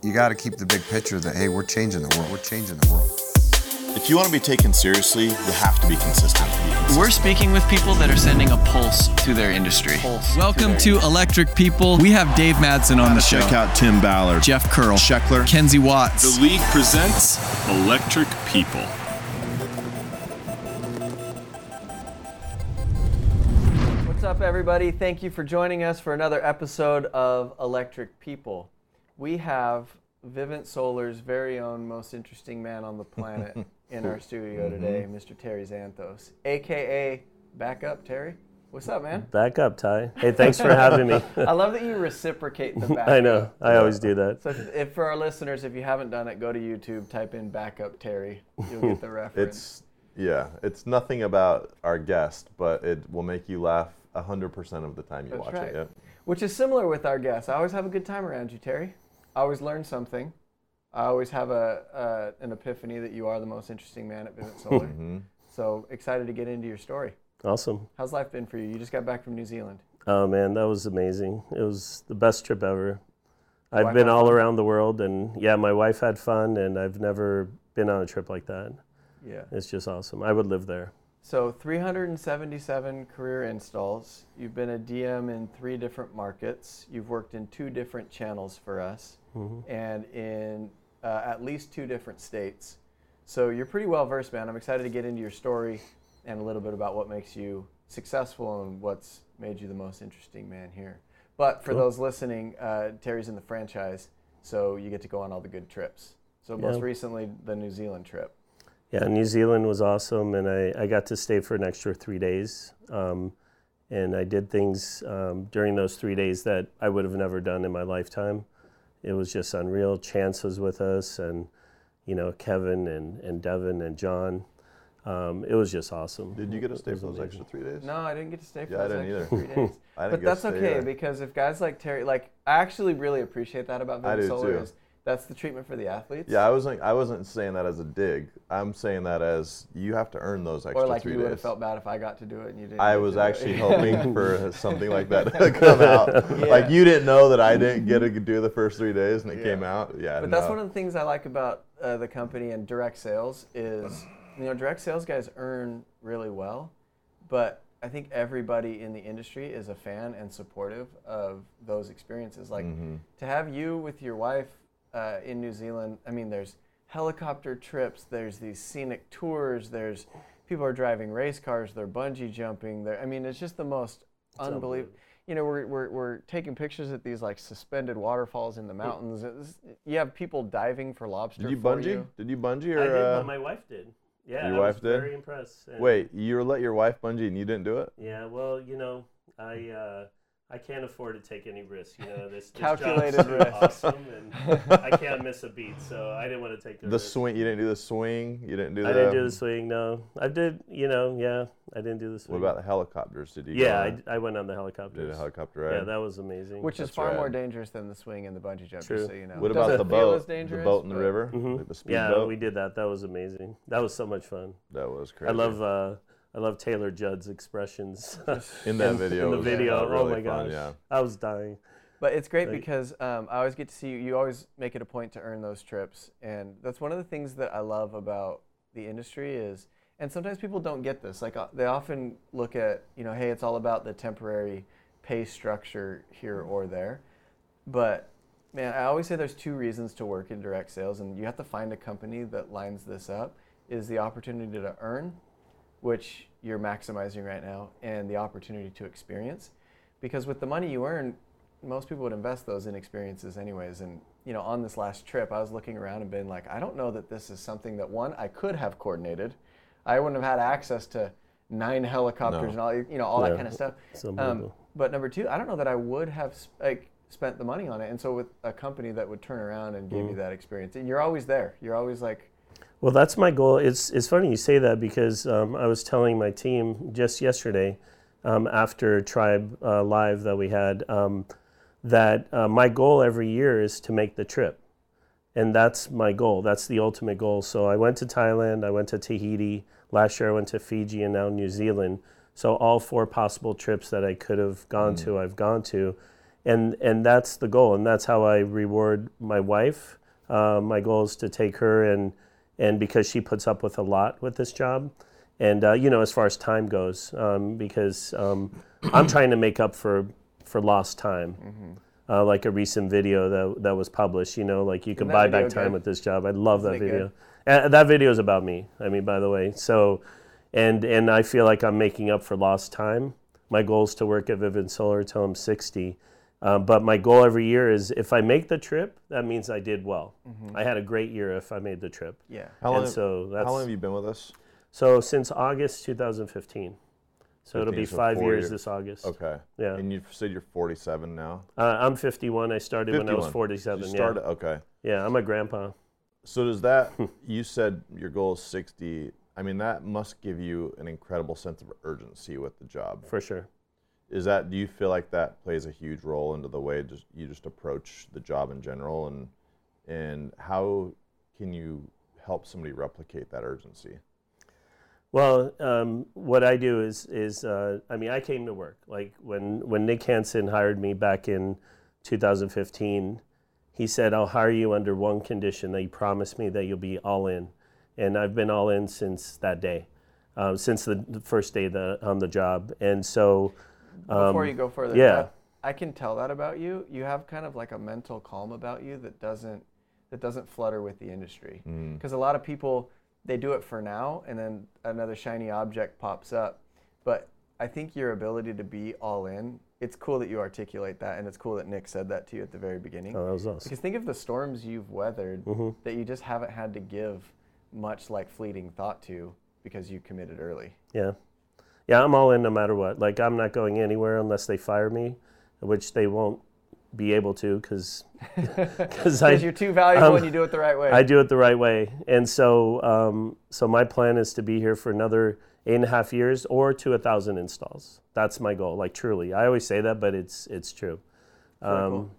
You got to keep the big picture that, hey, we're changing the world. We're changing the world. If you want to be taken seriously, you have to be consistent. We're speaking with people that are sending a pulse to their industry. Pulse Welcome to Electric People. We have Dave Madsen on the show. Check out Tim Ballard, Jeff Curl, Scheckler, Kenzie Watts. The league presents Electric People. What's up, everybody? Thank you for joining us for another episode of Electric People. We have Vivint Solar's very own most interesting man on the planet in our studio mm-hmm. today, Mr. Terry Xanthos, aka Backup Terry. What's up, man? Back up, Ty. Hey, thanks for having me. I love that you reciprocate the backup. I know. I always do that. So, if, if for our listeners, if you haven't done it, go to YouTube, type in Backup Terry. You'll get the reference. It's yeah, it's nothing about our guest, but it will make you laugh hundred percent of the time you That's watch right. it. Yep. Which is similar with our guests. I always have a good time around you, Terry. I always learn something. I always have a uh, an epiphany that you are the most interesting man at Vivint Solar. Mm-hmm. So excited to get into your story. Awesome. How's life been for you? You just got back from New Zealand. Oh man, that was amazing. It was the best trip ever. I've been all fun? around the world, and yeah, my wife had fun, and I've never been on a trip like that. Yeah. It's just awesome. I would live there. So 377 career installs. You've been a DM in three different markets. You've worked in two different channels for us, and in uh, at least two different states. So you're pretty well versed, man. I'm excited to get into your story and a little bit about what makes you successful and what's made you the most interesting man here. But for Cool. those listening, uh, Terry's in the franchise, so you get to go on all the good trips. So most recently, the New Zealand trip. Yeah, New Zealand was awesome, and I, I got to stay for an extra three days. Um, and I did things um, during those three days that I would have never done in my lifetime. It was just unreal. Chance was with us, and you know Kevin and, and Devin and John. Um, it was just awesome. Did you get to stay for those amazing. extra three days? No, I didn't get to stay for Yeah, I those didn't extra either. three days. I didn't but get that's to stay okay either. because if guys like Terry, like I actually really appreciate that about I Vivint do Solar too. is that's the treatment for the athletes. Yeah, I wasn't. I wasn't saying that as a dig. I'm saying that as you have to earn those extra Or like three you would have felt bad if I got to do it and you didn't. I was actually hoping for something like that to come out. Like you didn't know that I didn't get to do the first three days, and it came out. Yeah, But that's one of the things I like about uh, the company and direct sales is, you know, direct sales guys earn really well, but I think everybody in the industry is a fan and supportive of those experiences. Like Mm-hmm. to have you with your wife uh, in New Zealand. I mean, there's helicopter trips, there's these scenic tours, there's people are driving race cars, they're bungee jumping. There, I mean, it's just the most unbelievable. unbelievable. You know, we're, we're, we're taking pictures at these like suspended waterfalls in the mountains. It's- you have people diving for lobster. Did you for bungee? you. Did you bungee or? I did, uh, but my wife did. Yeah, Your I wife was did? Very impressed. And- Wait, you let your wife bungee and you didn't do it? Yeah, well, you know, I uh, I can't afford to take any risks. You know, this, this Calculated job's so risk. awesome, and I can't miss a beat. So I didn't want to take the, The risk. swing. You didn't do the swing. You didn't do the. I didn't do the swing. No, I did. You know, yeah, I didn't do the swing. What about the helicopters? Did you? Yeah. I, I went on the helicopters. did a helicopter ride. Yeah, that was amazing. Which is That's far more dangerous than the swing and the bungee jump, True. just so you know. What It about doesn't the feel as boat? The boat in the but- river, Mhm. like the speed yeah, boat. we did that. That was amazing. That was so much fun. That was crazy. I love uh, I love Taylor Judd's expressions in that in- video. In the video, uh, oh really my fun, gosh, Yeah. I was dying. But it's great Like- because um, I always get to see you. You always make it a point to earn those trips, and that's one of the things that I love about the industry is. And sometimes people don't get this. Like uh, they often look at, you know, hey, it's all about the temporary pay structure here or there. But man, I always say there's two reasons to work in direct sales, and you have to find a company that lines this up. Is the opportunity to earn, which you're maximizing right now, and the opportunity to experience. Because with the money you earn, most people would invest those in experiences anyways. And you know, on this last trip, I was looking around and been like, I don't know that this is something that one I could have coordinated. I wouldn't have had access to nine helicopters No. and all you know all that kind of stuff. Um, but number two, I don't know that I would have s- like spent the money on it. And so with a company that would turn around and give you that experience, and you're always there. You're always like, Well, that's my goal. It's it's funny you say that because um, I was telling my team just yesterday, um, after Tribe uh, Live that we had, um, that uh, my goal every year is to make the trip, and that's my goal. That's the ultimate goal. So I went to Thailand, I went to Tahiti last year. I went to Fiji and now New Zealand. So all four possible trips that I could have gone to, I've gone to, and and that's the goal, and that's how I reward my wife. Uh, my goal is to take her and and because she puts up with a lot with this job, and uh, you know as far as time goes, um, because um, I'm trying to make up for for lost time. Mm-hmm. Uh, like a recent video that that was published, you know, like you can buy back time good? with this job. I love Isn't that video. Uh, that video is about me. I mean, by the way, so and and I feel like I'm making up for lost time. My goal is to work at Vivint Solar until I'm 60. Um, but my goal every year is if I make the trip, that means I did well. I had a great year if I made the trip. Yeah. How long, and so that's how long have you been with us? so since August 2015. So it'll be so five years years. this August. Okay. Yeah. And you said you're 47 now. Uh, I'm 51. I started when I was 47. You yeah. started, okay. yeah, I'm a grandpa. So does that? you said your goal is 60. I mean, that must give you an incredible sense of urgency with the job. For sure. Is that? Do you feel like that plays a huge role into the way just you just approach the job in general, and and how can you help somebody replicate that urgency? Well, um, what I do is is uh, I mean I came to work like when when Nick Hansen hired me back in 2015. He said I'll hire you under one condition that you promise me that you'll be all in, and I've been all in since that day, um, since the first day the, on the job. And so, Before um, you go further, yeah. that- I can tell that about you. You have kind of like a mental calm about you that doesn't that doesn't flutter with the industry. Because a lot of people they do it for now, and then another shiny object pops up. But I think your ability to be all in. It's cool that you articulate that, and it's cool that Nick said that to you at the very beginning. oh, that was awesome. Because think of the storms you've weathered Mm-hmm. that you just haven't had to give much like fleeting thought to because you committed early. Yeah. Yeah, I'm all in no matter what. Like, I'm not going anywhere unless they fire me, which they won't be able to because because you're too valuable um, and you do it the right way. I do it the right way. And so um, so my plan is to be here for another eight and a half years or to a thousand installs. That's my goal. Like truly, I always say that, but it's it's true. Um, cool.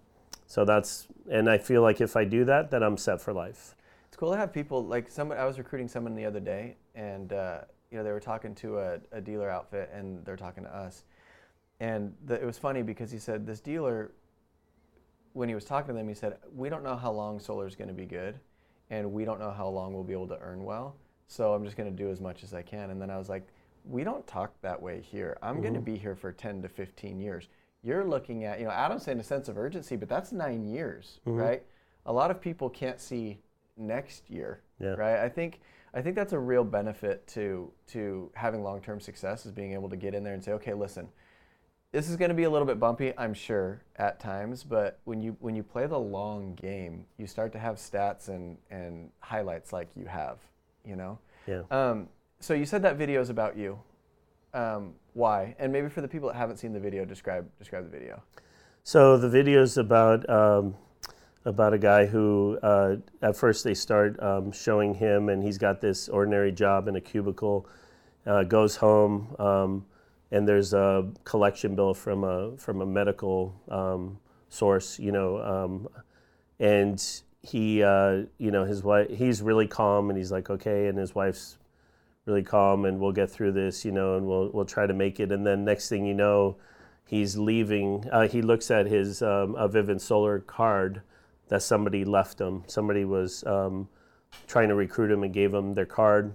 So that's and I feel like if I do that, then I'm set for life. It's cool to have people like someone. I was recruiting someone the other day, and uh, you know they were talking to a, a dealer outfit, and they're talking to us, and the, it was funny because he said this dealer, when he was talking to them, he said we don't know how long solar is going to be good, and we don't know how long we'll be able to earn well. So I'm just going to do as much as I can. And then I was like, we don't talk that way here. I'm going to mm-hmm. be here for 10 to 15 years. You're looking at, you know, Adam's saying a sense of urgency, but that's nine years, mm-hmm. right? A lot of people can't see next year, Yeah. right? I think I think that's a real benefit to to having long-term success is being able to get in there and say, okay, listen, this is going to be a little bit bumpy, I'm sure, at times. But when you when you play the long game, you start to have stats and and highlights like you have, you know. Yeah. Um, so you said that video is about you. Um, why? And maybe for the people that haven't seen the video, describe describe the video. So the video is about um, about a guy who uh, at first they start um, showing him, and he's got this ordinary job in a cubicle. Uh, goes home, um, and there's a collection bill from a from a medical um, source, you know, um, and he, uh, you know, his wife, he's really calm, and he's like, okay, and his wife's really calm, and we'll get through this, you know, and we'll we'll try to make it, and then next thing you know he's leaving. Uh, he looks at his um, a Vivint Solar card that somebody left him. Somebody was um, trying to recruit him and gave him their card.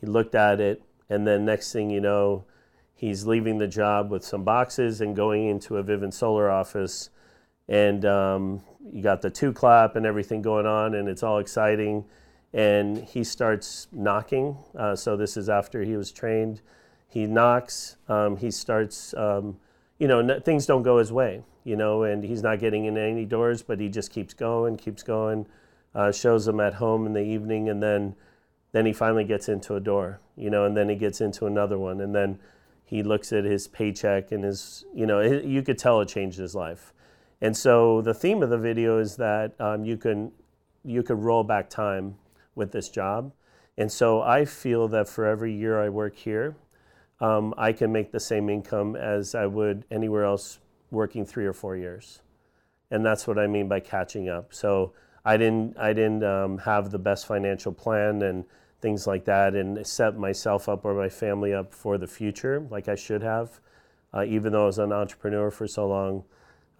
He looked at it, and then next thing you know, he's leaving the job with some boxes and going into a Vivint Solar office. And um, you got the two clap and everything going on, and it's all exciting. And he starts knocking. Uh, so this is after he was trained. He knocks. Um, he starts um, you know, n- things don't go his way, you know, and he's not getting in any doors, but he just keeps going, keeps going, uh, shows them at home in the evening, and then, then he finally gets into a door, you know, and then he gets into another one, and then he looks at his paycheck and his, you know, it, you could tell it changed his life. And so the theme of the video is that um, you can, you can roll back time with this job, and so I feel that for every year I work here, um, I can make the same income as I would anywhere else working three or four years, and that's what I mean by catching up. So I didn't I didn't um, have the best financial plan and things like that, and set myself up or my family up for the future like I should have, uh, even though I was an entrepreneur for so long.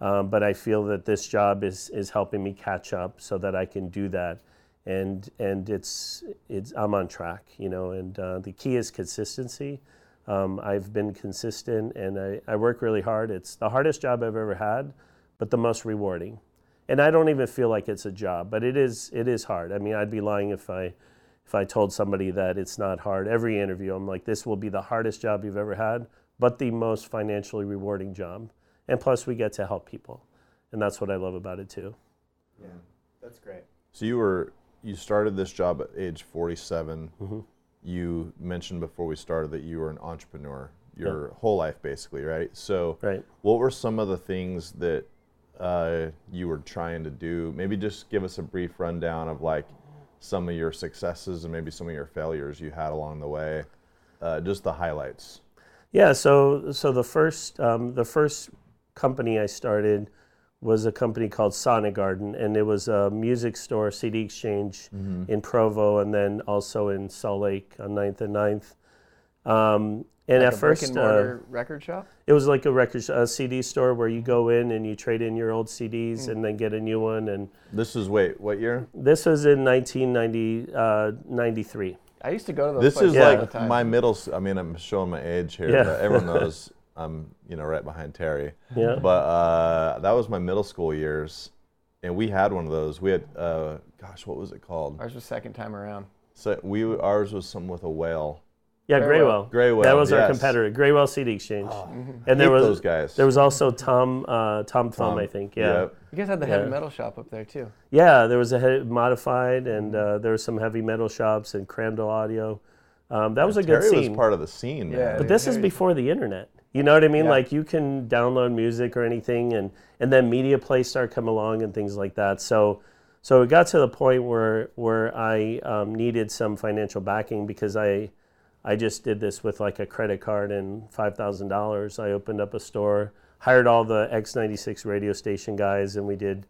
Um, but I feel that this job is is helping me catch up so that I can do that, and and it's it's I'm on track, you know. And uh, the key is consistency. Um, I've been consistent and I, I work really hard. It's the hardest job I've ever had, but the most rewarding. And I don't even feel like it's a job, but it is it is hard. I mean, I'd be lying if I if I told somebody that it's not hard. Every interview, I'm like, this will be the hardest job you've ever had, but the most financially rewarding job. And plus, we get to help people, and that's what I love about it too. Yeah, that's great. So you were you started this job at age 47. You mentioned before we started that you were an entrepreneur your whole life, basically, right? So, Right. what were some of the things that uh, you were trying to do? Maybe just give us a brief rundown of like some of your successes and maybe some of your failures you had along the way. Uh, just the highlights. Yeah, so so the first um, the first company I started was a company called Sonic Garden, and it was a music store, CD exchange in Provo, and then also in Salt Lake on 9th and 9th. Um, and Like at a brick first, and uh, mortar record shop. it was like a record, a CD store where you go in and you trade in your old CDs and then get a new one. And This is wait, what year? this was in 1993. Uh, I used to go to those This places is all the like time. my middle. I mean, I'm showing my age here. Yeah. But everyone knows I'm, you know, right behind Terry. Yeah. But uh, that was my middle school years, and we had one of those. We had, uh, gosh, what was it called? Ours was second time around. So we ours was something with a whale. Yeah, Graywhale. Graywhale. Graywhale, That was our competitor, Graywhale CD Exchange. And Hate there was those guys. there was also Tom uh, Tom Thumb, Um, I think. Yeah. yep. You guys had the Yeah. heavy metal shop up there too. Yeah, there was a he- modified, and uh, there were some heavy metal shops and Crandall Audio. Um, that was a good Terry scene. was part of the scene, man. Yeah. but this is before the internet. You know what I mean? Yeah. Like you can download music or anything, and and then media play start come along and things like that. So. So it got to the point where where I um, needed some financial backing because I I just did this with like a credit card and five thousand dollars. I opened up a store, hired all the X96 radio station guys, and we did.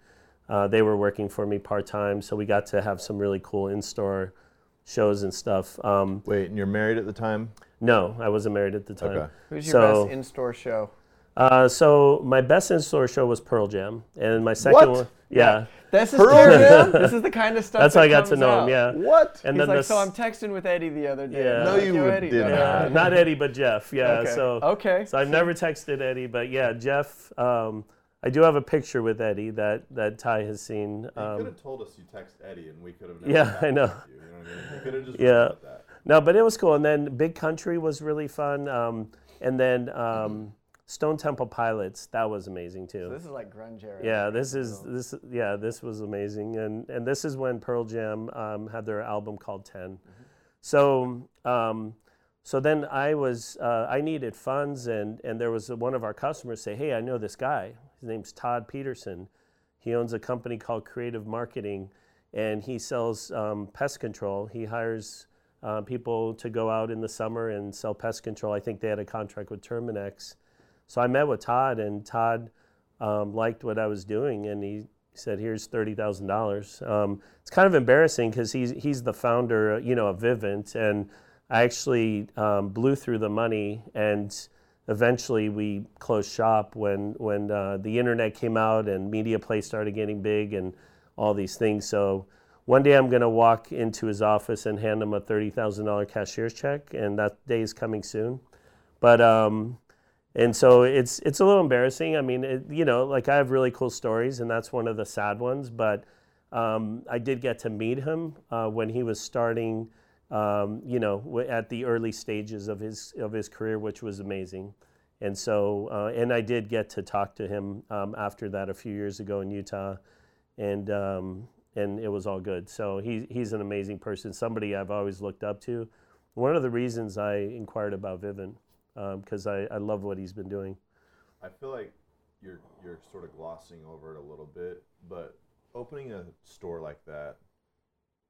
Uh, they were working for me part time, so we got to have some really cool in store shows and stuff. Um, Wait, and you're married at the time? No, I wasn't married at the time. Okay. Who's your So- best in-store show? Uh, so my best in store show was Pearl Jam, and my second What? one, yeah, This is Pearl Jam? This is the kind of stuff. that's that how I got to know out. him. Yeah, What? and He's then like, the so I'm texting with Eddie the other day. Yeah. No, like, you "Yo, Eddie." did No, not. no, no. not Eddie, but Jeff. Yeah, Okay. so Okay. So I've never texted Eddie, but yeah, Jeff. Um, I do have a picture with Eddie that that Ty has seen. you could Um, have told us you text Eddie, and we could have. Yeah, I know. You, you know what I mean? You could have just Yeah. No, but it was cool. And then Big Country was really fun. Um, and then um, Stone Temple Pilots, that was amazing too. So this is like grunge era. Yeah, this is this. Yeah, this was amazing, and and this is when Pearl Jam um, had their album called 10 So um, so then I was uh, I needed funds, and and there was one of our customers say, hey, I know this guy. His name's Todd Pedersen. He owns a company called Creative Marketing, and he sells um, pest control. He hires uh, people to go out in the summer and sell pest control. I think they had a contract with Terminix. So I met with Todd, and Todd um, liked what I was doing, and he said, "Here's thirty thousand dollars." Um, it's kind of embarrassing because he's he's the founder, you know, of Vivint, and I actually um, blew through the money, and eventually we closed shop when when uh, the internet came out and media play started getting big and all these things. So one day I'm going to walk into his office and hand him a thirty thousand dollar cashier's check, and that day is coming soon. But um, and so it's it's a little embarrassing. I mean, it, you know, like I have really cool stories, and that's one of the sad ones. But um, I did get to meet him uh, when he was starting, um, you know, at the early stages of his of his career, which was amazing. And so, uh, and I did get to talk to him um, after that a few years ago in Utah, and um, and it was all good. So he, he's an amazing person, somebody I've always looked up to. One of the reasons I inquired about Vivint um, because I, I love what he's been doing. I feel like you're you're sort of glossing over it a little bit, but opening a store like that,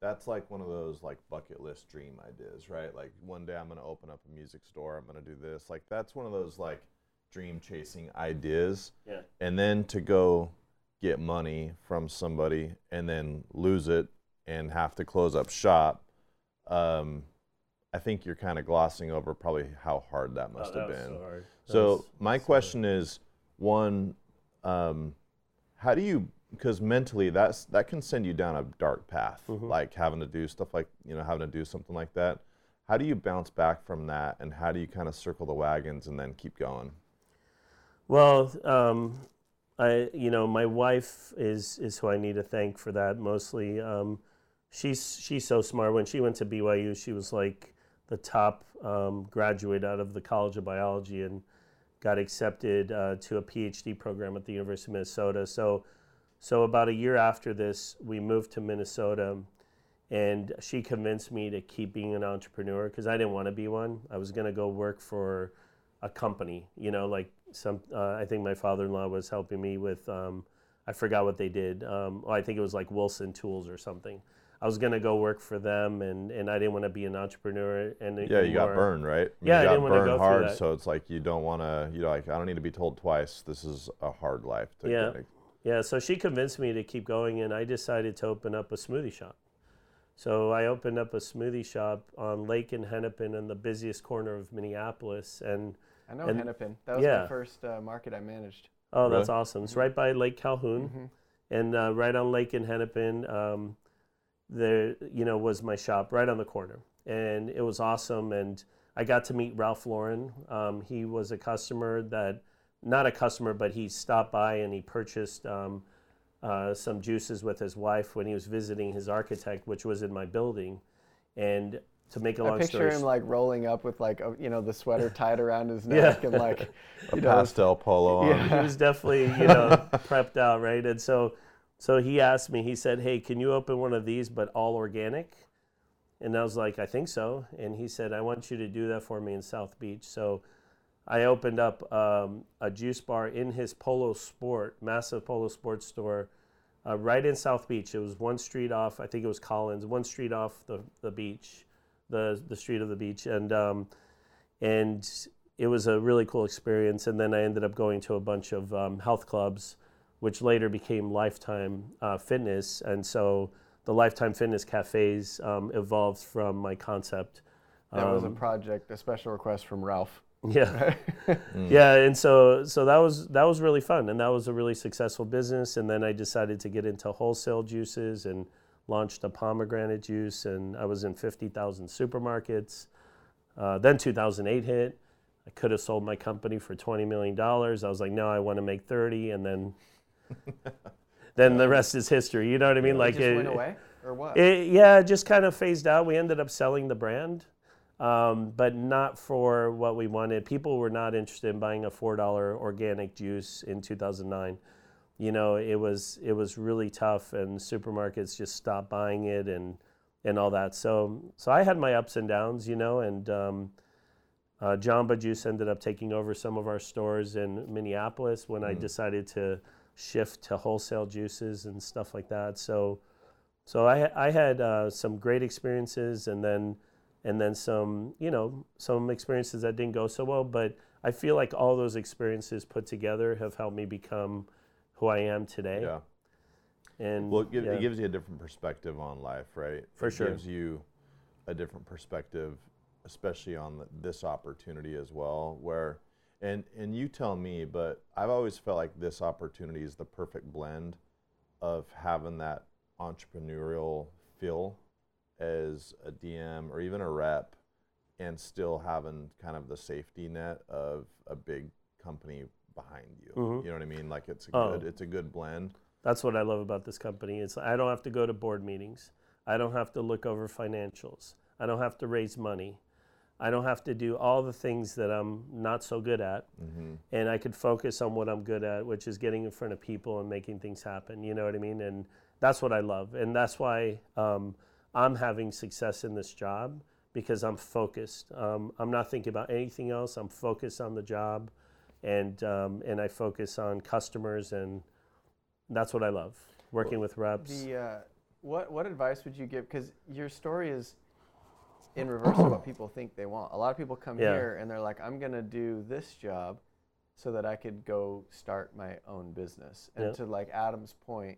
that's like one of those like bucket list dream ideas, right? Like one day I'm gonna open up a music store, I'm gonna do this. Like that's one of those like dream chasing ideas. Yeah. And then to go get money from somebody and then lose it and have to close up shop. Um, I think you're kind of glossing over probably how hard that must have been. hard. So my question is, one, Um, how do you? Because mentally, that's that can send you down a dark path, Mm-hmm. like having to do stuff like you know having to do something like that. How do you bounce back from that, and how do you kind of circle the wagons and then keep going? Well, um, I you know my wife is is who I need to thank for that mostly. Um, she's she's so smart. When she went to BYU, she was like the top um, graduate out of the College of Biology and got accepted uh, to a PhD program at the University of Minnesota. So so about a year after this, we moved to Minnesota. And she convinced me to keep being an entrepreneur because I didn't want to be one. I was going to go work for a company, you know, like some. Uh, I think my father-in-law was helping me with. Um, I forgot what they did. Um, I think it was like Wilson Tools or something. I was gonna go work for them, and, and I didn't want to be an entrepreneur. And Yeah, you got burned, right? Yeah, you got didn't burned go hard, so it's like you don't want to. You're like, I don't need to be told twice. This is a hard life. To Yeah. get- Yeah, so she convinced me to keep going, and I decided to open up a smoothie shop. So I opened up a smoothie shop on Lake and Hennepin in the busiest corner of Minneapolis, and I know And- Hennepin. That was yeah. the first uh, market I managed. Oh, that's awesome. It's right by Lake Calhoun, and uh, right on Lake in Hennepin. Um, there, you know, was my shop right on the corner, and it was awesome. And I got to meet Ralph Lauren. Um, he was a customer that, not a customer, but he stopped by and he purchased um, uh, some juices with his wife when he was visiting his architect, which was in my building. And to make a I long I picture story him like rolling up with like a, you know the sweater tied around his Yeah. neck and like A know pastel polo on. Yeah. he was definitely you know prepped out right and so so he asked me he said hey can you open one of these but all organic and i was like i think so and he said i want you to do that for me in south beach so i opened up um, a juice bar in his polo sport massive polo sports store uh, right in south beach it was one street off i think it was collins one street off the, the beach the, the street of the beach and um, and it was a really cool experience. And then I ended up going to a bunch of um, health clubs, which later became Lifetime uh, Fitness. And so the Lifetime Fitness cafes um, evolved from my concept. that was a Um, project, a special request from Ralph. yeah, yeah, and so so that was that was really fun, and that was a really successful business. And then I decided to get into wholesale juices and launched a pomegranate juice, and I was in fifty thousand supermarkets. Uh, then 2008 hit. I could have sold my company for 20 million dollars. I was like, no, I want to make 30, and then then the rest is history. You know what I mean? like just it- went away or what? it, yeah, it just kind of phased out. We ended up selling the brand, um, but not for what we wanted. People were not interested in buying a four dollar organic juice in 2009. You know, it was it was really tough, and supermarkets just stopped buying it and and all that. So so I had my ups and downs, you know, and um, uh, Jamba Juice ended up taking over some of our stores in Minneapolis when I decided to shift to wholesale juices and stuff like that. So. So I, I had uh, some great experiences, and then and then some you know some experiences that didn't go so well. But I feel like all those experiences put together have helped me become who I am today. Yeah. And Well, it, gives, yeah. it gives you a different perspective on life, right? For it sure. gives you a different perspective, especially on the, this opportunity as well. Where, and and you tell me, but I've always felt like this opportunity is the perfect blend of having that entrepreneurial feel as a DM or even a rep, and still having kind of the safety net of a big company behind you. Mhm. You know what I mean? Like it's a Oh. good, it's a good blend. That's what I love about this company. It's I don't have to go to board meetings. I don't have to look over financials. I don't have to raise money. I don't have to do all the things that I'm not so good at. And I could focus on what I'm good at, which is getting in front of people and making things happen. You know what I mean? And that's what I love. And that's why um, I'm having success in this job because I'm focused. Um, I'm not thinking about anything else. I'm focused on the job and, um, and I focus on customers and that's what I love working with reps. The uh, what what advice would you give? Because your story is in reverse of what people think they want. A lot of people come Yeah. here and they're like, I'm gonna do this job so that I could go start my own business. And Yeah. to like Adam's point,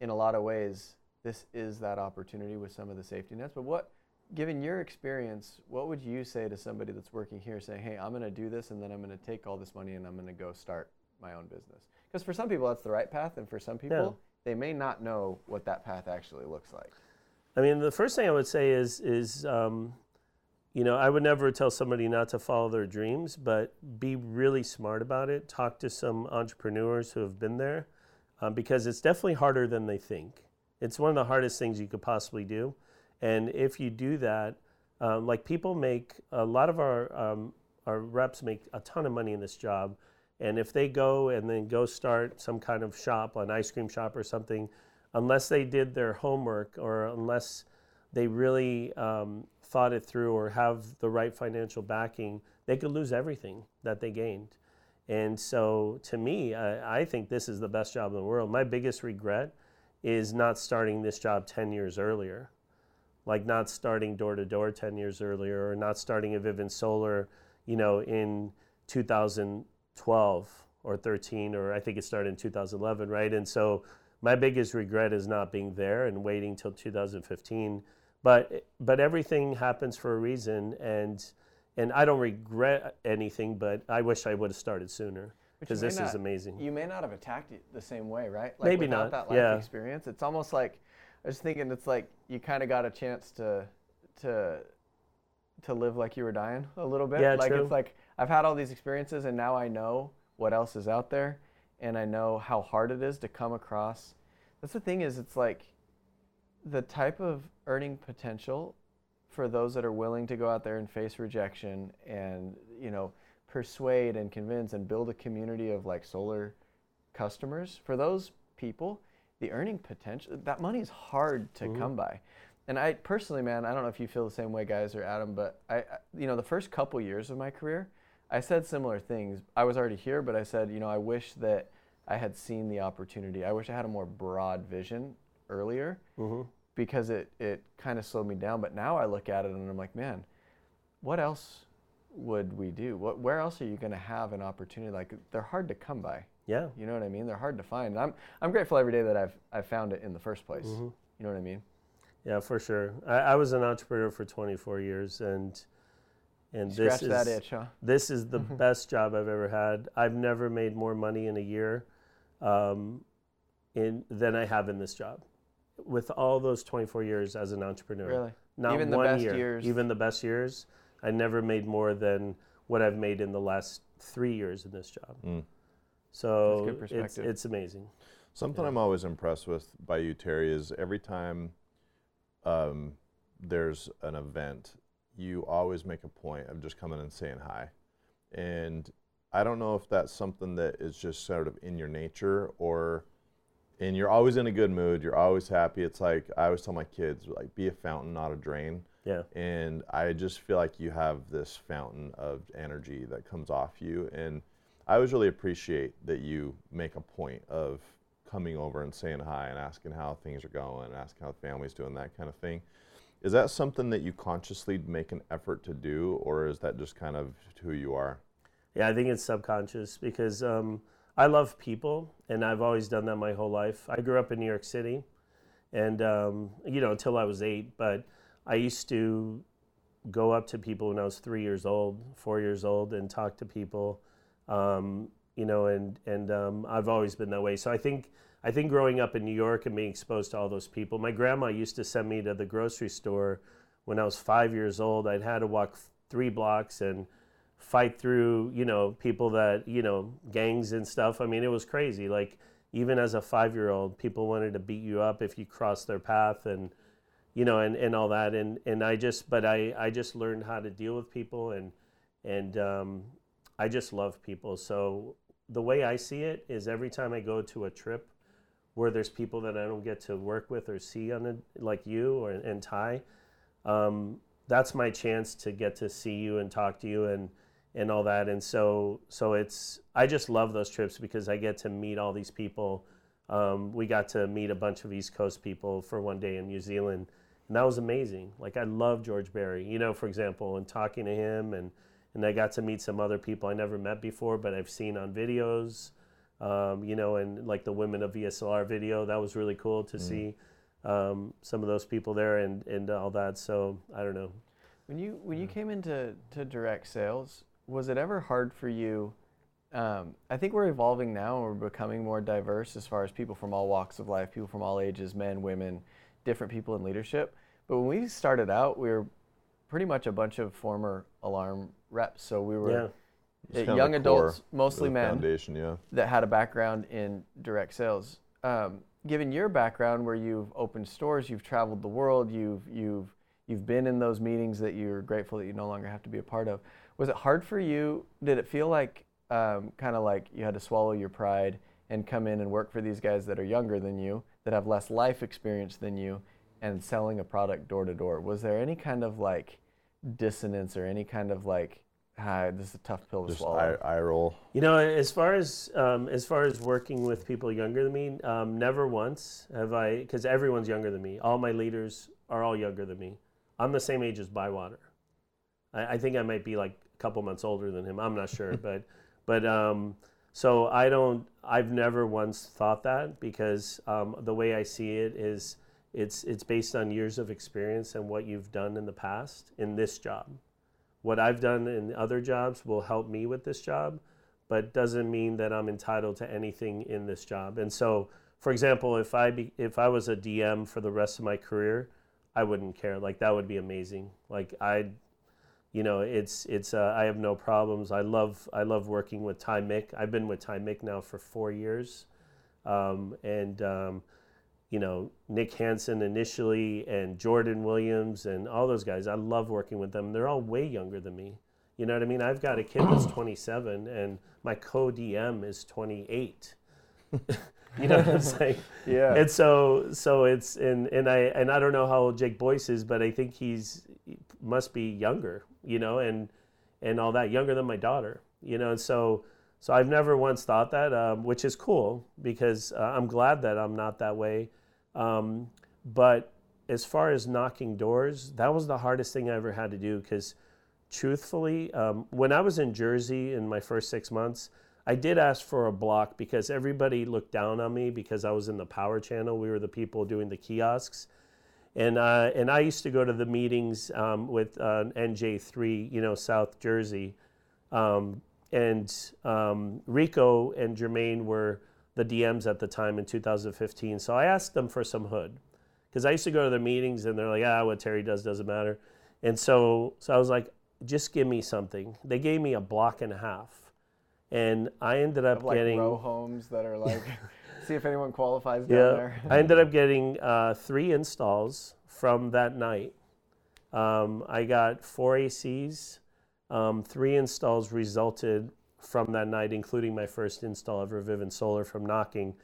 in a lot of ways, this is that opportunity with some of the safety nets. But what, given your experience, what would you say to somebody that's working here, saying, "Hey, I'm gonna do this, and then I'm gonna take all this money and I'm gonna go start my own business. Because for some people that's the right path, and for some people they may not know what that path actually looks like. I mean, the first thing I would say is is um, you know I would never tell somebody not to follow their dreams, but be really smart about it. Talk to some entrepreneurs who have been there, um, because it's definitely harder than they think. It's one of the hardest things you could possibly do, and if you do that, um, like people make a lot of our um, our reps make a ton of money in this job, and if they go and then go start some kind of shop, an ice cream shop or something, unless they did their homework or unless they really um, thought it through or have the right financial backing, they could lose everything that they gained. And so, to me, I, I think this is the best job in the world. My biggest regret is not starting this job 10 years earlier like not starting door to door 10 years earlier or not starting a Vivint Solar, you know, in 2012 or 13 or I think it started in 2011, right? And so my biggest regret is not being there and waiting till 2015. But but everything happens for a reason and and I don't regret anything, but I wish I would have started sooner because this is amazing. You may not have attacked it the same way, right? Like Maybe not, That life yeah. experience, it's almost like I was thinking. It's like you kind of got a chance to to to live like you were dying a little bit. Yeah, like true. it's like I've had all these experiences, and now I know what else is out there, and I know how hard it is to come across. That's the thing is, it's like the type of earning potential for those that are willing to go out there and face rejection and you know persuade and convince and build a community of like solar customers for those people the earning potential that money is hard to mm-hmm. come by. And i personally man i don't know if you feel the same way guys or adam but i I- you know the first couple years of my career i said similar things. I was already here but i said you know i wish that i had seen the opportunity. I wish i had a more broad vision earlier mm-hmm. because it, it kind of slowed me down. But now i look at it and i'm like man what else would we do? What where else are you going to have an opportunity? Like they're hard to come by yeah. you know what I mean? They're hard to find. I'm I'm grateful every day that I've I've found it in the first place. Mm-hmm. You know what I mean? Yeah, for sure. I, I was an entrepreneur for 24 years, and and this is that itch, huh? this is the best job I've ever had. I've never made more money in a year, um, in than I have in this job, with all those 24 years as an entrepreneur. Really? Not Even the one best year. years? Even the best years, I never made more than what I've made in the last three years in this job. Mm. So it's it's amazing. Something I'm always impressed with by you, Terry, is every time um, there's an event, you always make a point of just coming and saying hi. And I don't know if that's something that is just sort of in your nature or and you're always in a good mood, you're always happy. It's like I always tell my kids, like be a fountain, not a drain. Yeah. And I just feel like you have this fountain of energy that comes off you. And I always really appreciate that you make a point of coming over and saying hi and asking how things are going, and asking how the family's doing, that kind of thing. Is that something that you consciously make an effort to do, or is that just kind of who you are? Yeah, I think it's subconscious because um, I love people, and I've always done that my whole life. I grew up in New York City, and um, you know until I was eight. But I used to go up to people when I was three years old, four years old, and talk to people. Um, you know, and and um, I've always been that way. So I think I think growing up in New York and being exposed to all those people. My grandma used to send me to the grocery store when I was five years old. I'd had to walk three blocks and fight through, you know, people that, you know, gangs and stuff. I mean, it was crazy. Like even as a five year old, people wanted to beat you up if you crossed their path and you know, and, and all that. And, and I just, but I, I just learned how to deal with people and, and um, I just love people. So the way I see it is every time I go to a trip where there's people that I don't get to work with or see on it, like you or and Ty, um, that's my chance to get to see you and talk to you and and all that. And so so it's I just love those trips because I get to meet all these people. Um, we got to meet a bunch of East Coast people for one day in New Zealand, and that was amazing. Like I love George Barry, you know, for example, and talking to him and and I got to meet some other people I never met before, but I've seen on videos, um, you know, and like the Women of VSLR video, that was really cool to see um, some of those people there and, and all that. So I don't know. When you when you came into to direct sales, was it ever hard for you? um, I think we're evolving now and we're becoming more diverse as far as people from all walks of life, people from all ages, men, women, different people in leadership. But when we started out, we were pretty much a bunch of former alarm reps. So we were Yeah. It's kind of young adults, core, mostly men, Foundation, yeah. that had a background in direct sales. Um, given your background, where you've opened stores, you've traveled the world, you've you've you've been in those meetings that you're grateful that you no longer have to be a part of. Was it hard for you? Did it feel like um, kind of like you had to swallow your pride and come in and work for these guys that are younger than you, that have less life experience than you, and selling a product door to door? Was there any kind of like dissonance or any kind of like, ah, this is a tough pill to Just swallow? eye, eye roll. You know, as far as um, as far as working with people younger than me, um, never once have I, because everyone's younger than me. All my leaders are all younger than me. I'm the same age as Bywater. I, I think I might be like a couple months older than him. I'm not sure, but but um, so I don't. I've never once thought that because um, the way I see it is it's it's based on years of experience and what you've done in the past in this job. What I've done in other jobs will help me with this job, but doesn't mean that I'm entitled to anything in this job. And so, for example, if I be, if I was a DM for the rest of my career, I wouldn't care. Like that would be amazing. Like I, you know, it's it's uh, I have no problems. I love I love working with Ty Mick. I've been with Ty Mick now for four years, um, and um, you know Nick Hansen initially and Jordan Williams and all those guys. I love working with them. They're all way younger than me. You know what I mean? I've got a kid that's 27 and my co DM is 28. you know what I'm saying? Yeah. And so so it's and and I and I don't know how old Jake Boyce is, but I think he's he must be younger, you know, and and all that younger than my daughter, you know. And so so I've never once thought that, um, which is cool because uh, I'm glad that I'm not that way. Um, but as far as knocking doors, that was the hardest thing I ever had to do because truthfully, um, when I was in Jersey in my first six months, I did ask for a block because everybody looked down on me because I was in the power channel. We were the people doing the kiosks. And, uh, and I used to go to the meetings um, with uh, NJ3, you know, South Jersey. Um, and um, Rico and Jermaine were the DMs at the time in 2015. So I asked them for some hood because I used to go to the meetings and they're like, ah, what Terry does doesn't matter. And so, so I was like, just give me something. They gave me a block and a half. And I ended up like getting. row homes that are like, see if anyone qualifies down Yeah, there. I ended up getting uh, three installs from that night. Um, I got four ACs. Um, three installs resulted from that night, including my first install of Vivint Solar from knocking.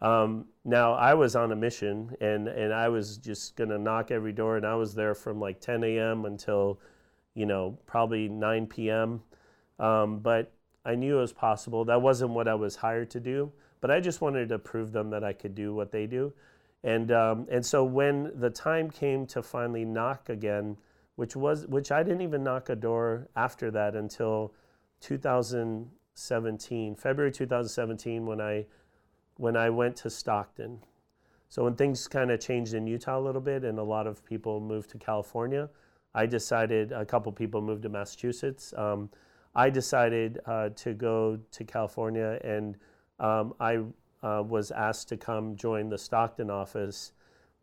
Um, now I was on a mission, and and I was just gonna knock every door, and I was there from like 10 a.m. until, you know, probably 9 p.m. Um, but I knew it was possible. That wasn't what I was hired to do, but I just wanted to prove them that I could do what they do. And um, and so when the time came to finally knock again, which was which I didn't even knock a door after that until 2017, February 2017, when I when I went to Stockton. So when things kind of changed in Utah a little bit, and a lot of people moved to California, I decided a couple people moved to Massachusetts. Um, I decided uh, to go to California, and um, I uh, was asked to come join the Stockton office,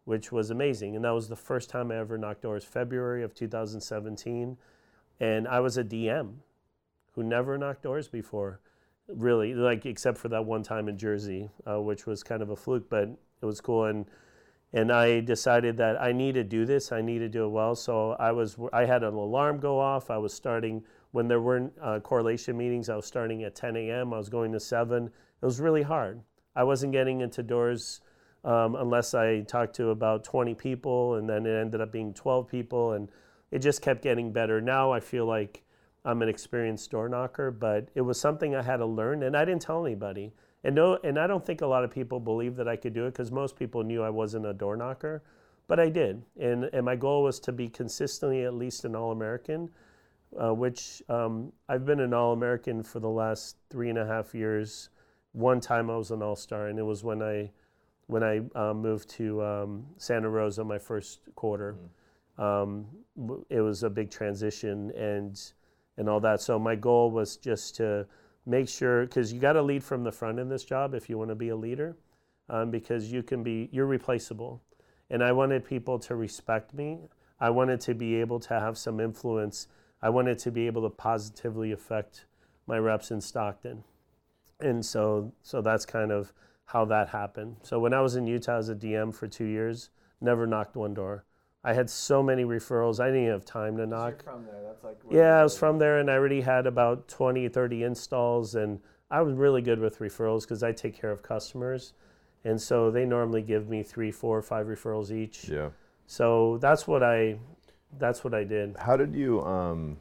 which was amazing. And that was the first time I ever knocked doors, February of 2017. And I was a DM who never knocked doors before, really, like except for that one time in Jersey, uh, which was kind of a fluke, but it was cool. And and I decided that I need to do this. I need to do it well. So I was I had an alarm go off. I was starting when there weren't uh, correlation meetings. I was starting at 10 a.m. I was going to seven. It was really hard. I wasn't getting into doors um, unless I talked to about 20 people, and then it ended up being 12 people, and it just kept getting better. Now I feel like I'm an experienced door knocker, but it was something I had to learn, and I didn't tell anybody. And no, and I don't think a lot of people believe that I could do it because most people knew I wasn't a door knocker, but I did. And and my goal was to be consistently at least an All American, uh, which um, I've been an All American for the last three and a half years. One time I was an All Star, and it was when I when I uh, moved to um, Santa Rosa my first quarter. Um, it was a big transition and and all that. So my goal was just to make sure because you got to lead from the front in this job if you want to be a leader, um, because you can be you're replaceable, and I wanted people to respect me. I wanted to be able to have some influence. I wanted to be able to positively affect my reps in Stockton, and so so that's kind of how that happened. So when I was in Utah as a DM for two years, never knocked one door. I had so many referrals. I didn't have time to knock. You're from there. That's like. Yeah, I was from there and I already had about 20, 30 installs and I was really good with referrals because I take care of customers. And so they normally give me three, four, five referrals each. Yeah. So that's what I that's what I did. How did you um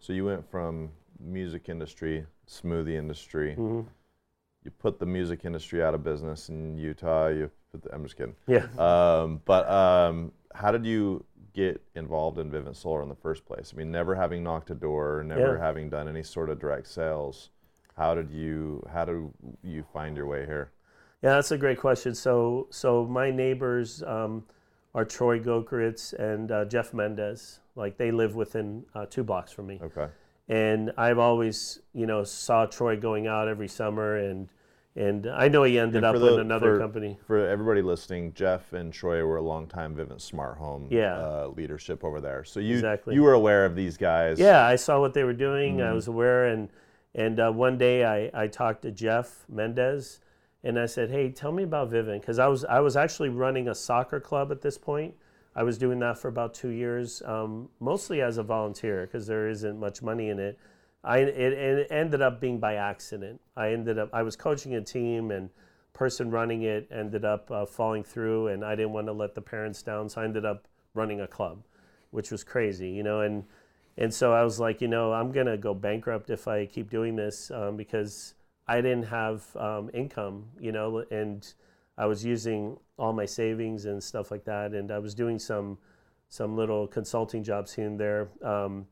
so you went from music industry, smoothie industry. Mhm. You put the music industry out of business in Utah. You put the, I'm just kidding. Yeah. Um, but um, how did you get involved in Vivint Solar in the first place? I mean, never having knocked a door, never Yeah. having done any sort of direct sales. How did you how do you find your way here? Yeah, that's a great question. So, so my neighbors um, are Troy Gokritz and uh, Jeff Mendez. Like they live within uh, two blocks from me. Okay. and I've always, you know, saw Troy going out every summer, and and I know he ended up the- another for- company. For everybody listening, Jeff and Troy were a long time Vivint Smart Home Yeah. uh, leadership over there. So you Exactly. you were aware of these guys. Yeah, I saw what they were doing. Mm-hmm. I was aware, and and uh, one day I, I talked to Jeff Mendez, and I said, "Hey, tell me about Vivint," because I was I was actually running a soccer club at this point. I was doing that for about two years, um, mostly as a volunteer because there isn't much money in it. I it, it ended up being by accident. I ended up I was coaching a team and person running it ended up uh, falling through, and I didn't want to let the parents down, so I ended up running a club, which was crazy, you know, and and so I was like, you know, I'm gonna go bankrupt if I keep doing this um, because I didn't have um, income, you know, and I was using all my savings and stuff like that, and I was doing some some little consulting jobs here and there um,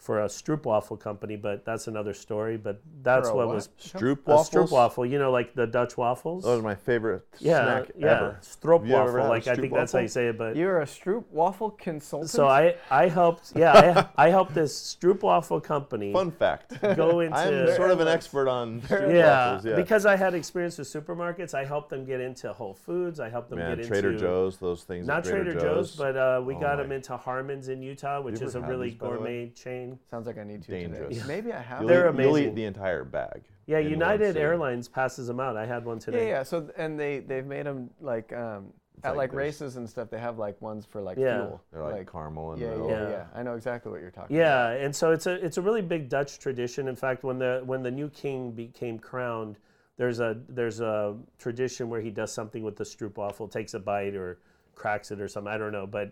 for a stroopwafel company, but that's another story. But that's what, what? was Stroop a waffles. stroopwafel, you know, like the Dutch waffles. Those are my favorite yeah, snack yeah, ever. stroopwafel. you ever Like I think that's how you say it, but You're a Stroop waffle consultant. so I I helped yeah I, I helped this stroopwafel company Fun fact. go into I'm sort of an expert on stroop yeah, waffles. Yeah. because I had experience with supermarkets. I helped them get into Whole Foods. I helped them Man, get Trader into Trader Joe's, those things. not Trader, Joe's, but uh, we Oh got my- them into Harmon's in Utah, which is a really these, by the way? gourmet chain. Sounds like I need to. Dangerous. Today. Maybe I have. You'll, They're eat, you'll eat the entire bag. Yeah, United. Airlines passes them out. I had one today. yeah. yeah. So and they they've made them like um, at like like races and stuff. They have like ones for like Yeah. fuel. They're like, caramel and yeah, milk. yeah, Yeah. yeah, I know exactly what you're talking. About. Yeah, and so it's a it's a really big Dutch tradition. In fact, when the when the new king became crowned, there's a there's a tradition where he does something with the stroopwafel, takes a bite or cracks it or something. I don't know, but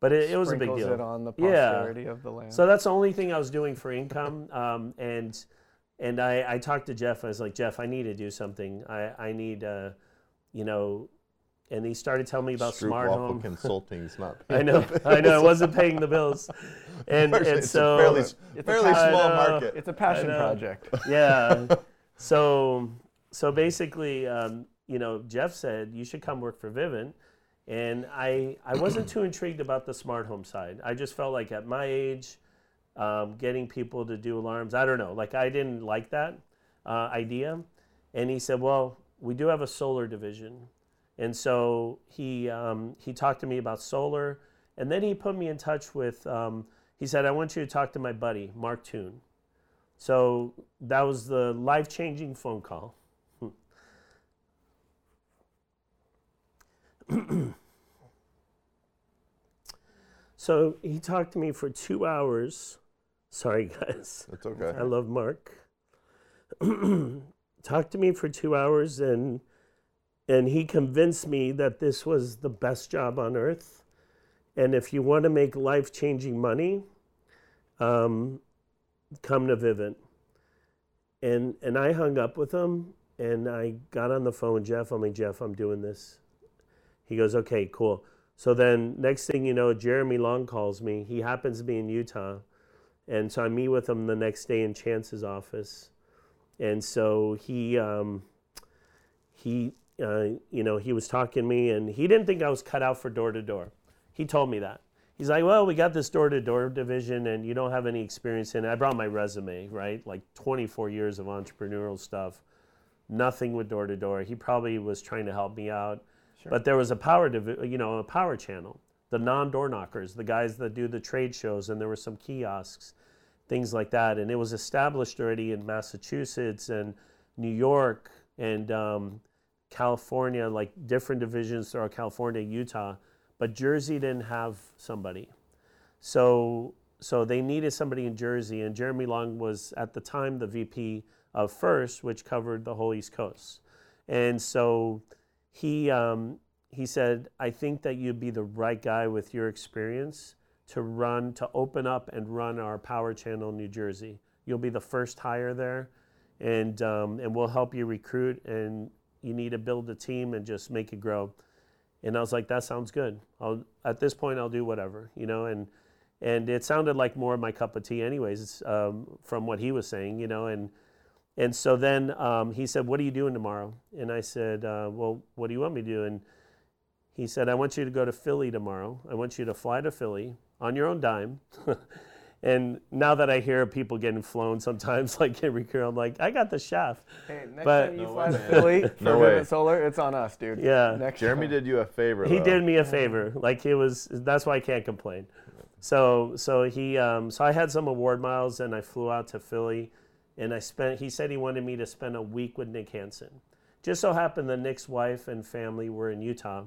but it, it was a big Sprinkles deal. it on the Yeah. of the land. So that's the only thing I was doing for income. Um, and and I, I talked to Jeff. I was like, Jeff, I need to do something. I, I need, uh, you know, and he started telling me about Stroop smart waffle home. consulting's not. I know, I know, I wasn't paying the bills, and, and it's so a fairly, It's a fairly passion- small know. market. it's a passion project. yeah. So so basically, um, you know, Jeff said you should come work for Vivint, and I I wasn't too intrigued about the smart home side. I just felt like at my age, um, getting people to do alarms, I don't know, like I didn't like that uh, idea. And he said, well, we do have a solar division, and so he um, he talked to me about solar, and then he put me in touch with. Um, he said, I want you to talk to my buddy Mark Toon. So that was the life changing phone call. so he talked to me for two hours. Sorry, guys. That's okay. I love Mark. talked to me for two hours and and he convinced me that this was the best job on earth. And if you want to make life changing money, um, come to Vivint. And and I hung up with him and I got on the phone Jeff. I'm like, Jeff, I'm doing this. He goes, okay, cool. So then next thing you know, Jeremy Long calls me. He happens to be in Utah. And so I meet with him the next day in Chance's office. And so he um, he uh, you know, he was talking to me and he didn't think I was cut out for door to door. He told me that. he's like, well, we got this door-to-door division, and you don't have any experience in it. I brought my resume, right? Like 24 years of entrepreneurial stuff, nothing with door-to-door. He probably was trying to help me out, but there was a power, you know, a power channel. The non-door knockers, the guys that do the trade shows, and there were some kiosks, things like that, and it was established already in Massachusetts and New York and um, California, like different divisions throughout California, Utah, but Jersey didn't have somebody. So so they needed somebody in Jersey, and Jeremy Long was at the time the VP of First, which covered the whole East Coast. And so he um, he said, "I think that you'd be the right guy with your experience to run to open up and run our Power Channel in New Jersey. You'll be the first hire there, and um, and we'll help you recruit. And you need to build a team and just make it grow." And I was like, "That sounds good. I'll at this point I'll do whatever, you know." And and it sounded like more of my cup of tea, anyways, um, from what he was saying, you know. And and so then um, he said, "What are you doing tomorrow?" And I said, uh, "Well, what do you want me to do?" And he said, "I want you to go to Philly tomorrow. I want you to fly to Philly on your own dime." and now that I hear people getting flown sometimes, like every recruited, I'm like, I got the chef. Hey, next But- time you No fly way, to. Philly for No way. Vivint Solar, it's on us, dude. Yeah. Next Jeremy time. did you a favor. he though. did me a favor. Like it was. That's why I can't complain. So so he um, so I had some award miles and I flew out to Philly, and I spent. He said he wanted me to spend a week with Nick Hansen. Just so happened that Nick's wife and family were in Utah,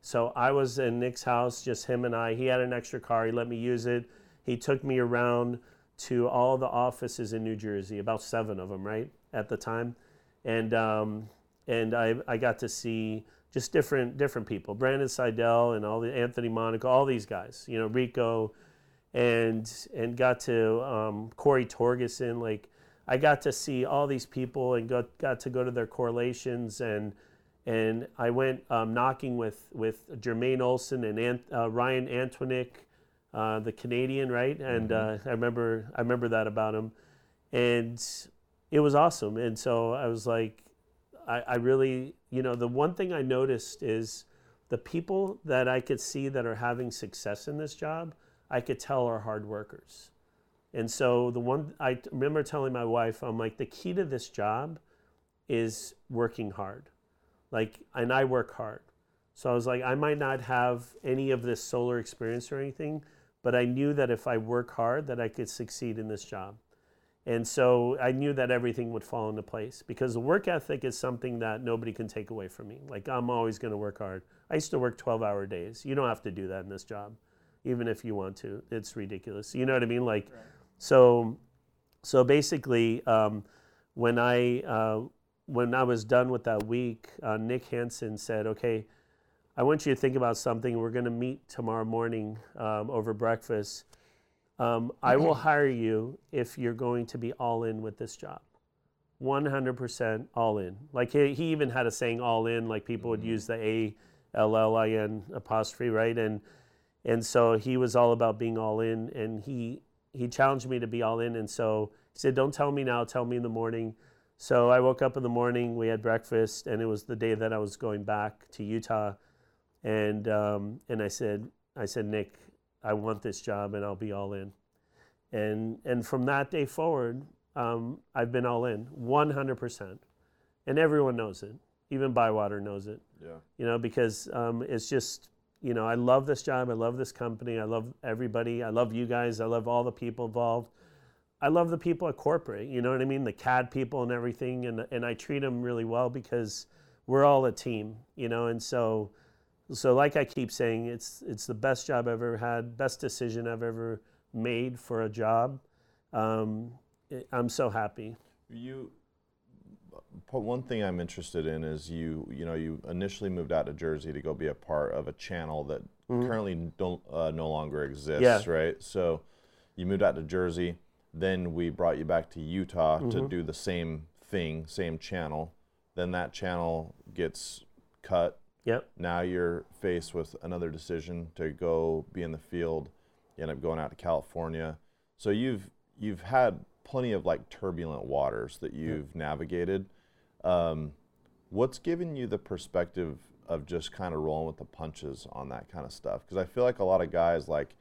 so I was in Nick's house, just him and I. He had an extra car. He let me use it. He took me around to all the offices in New Jersey, about seven of them, right at the time, and um, and I I got to see just different different people, Brandon Seidel and all the Anthony Monaco, all these guys, you know, Rico, and and got to um, Corey Torgeson. Like I got to see all these people and got got to go to their correlations and and I went um, knocking with with Jermaine Olson and Ant, uh, Ryan Antwinick, uh, the Canadian, right? And uh, I remember I remember that about him, and it was awesome. And so I was like, I, I really, you know, the one thing I noticed is the people that I could see that are having success in this job, I could tell are hard workers. And so the one I remember telling my wife, I'm like, the key to this job is working hard. Like, and I work hard. So I was like, I might not have any of this solar experience or anything, but I knew that if I work hard, that I could succeed in this job. And so I knew that everything would fall into place because the work ethic is something that nobody can take away from me. Like I'm always going to work hard. I used to work 12-hour days. You don't have to do that in this job, even if you want to. It's ridiculous. You know what I mean? Like, so, so basically, um, when I uh, when I was done with that week, uh, Nick Hansen said, "Okay, I want you to think about something. We're going to meet tomorrow morning um, over breakfast." Um, I will hire you if you're going to be all in with this job. 100% all in. Like he, he even had a saying all in, like people would use the A L L I N apostrophe, right? And and so he was all about being all in and he he challenged me to be all in. And so he said don't tell me now tell me in the morning. So i woke up in the morning we had breakfast and it was the day that i was going back to utah. And um, and i said i said nick i want this job and i'll be all in. And and from that day forward um, i've been all in 100% and everyone knows it. Even bywater knows it. Yeah. you know, because um, it's just, you know, I love this job. I love this company. I love everybody. I love you guys. I love all the people involved. I love the people at corporate, you know what I mean? The CAD people and everything. And, and I treat them really well because we're all a team, you know? And so, so like I keep saying, it's, it's the best job I've ever had, best decision I've ever made for a job. Um, I'm so happy. You. But One thing I'm interested in is you. You know, you initially moved out to Jersey to go be a part of a channel that currently don't uh, no longer exists. Mm-hmm. Yeah. Right. So, you moved out to Jersey. Then we brought you back to Utah Mm-hmm. to do the same thing, same channel. Then that channel gets cut. Yep. Now you're faced with another decision to go be in the field. You end up going out to California. So you've you've had plenty of like turbulent waters that you've navigated. Um, what's given you the perspective of just kind of rolling with the punches on that kind of stuff? Because I feel like a lot of guys like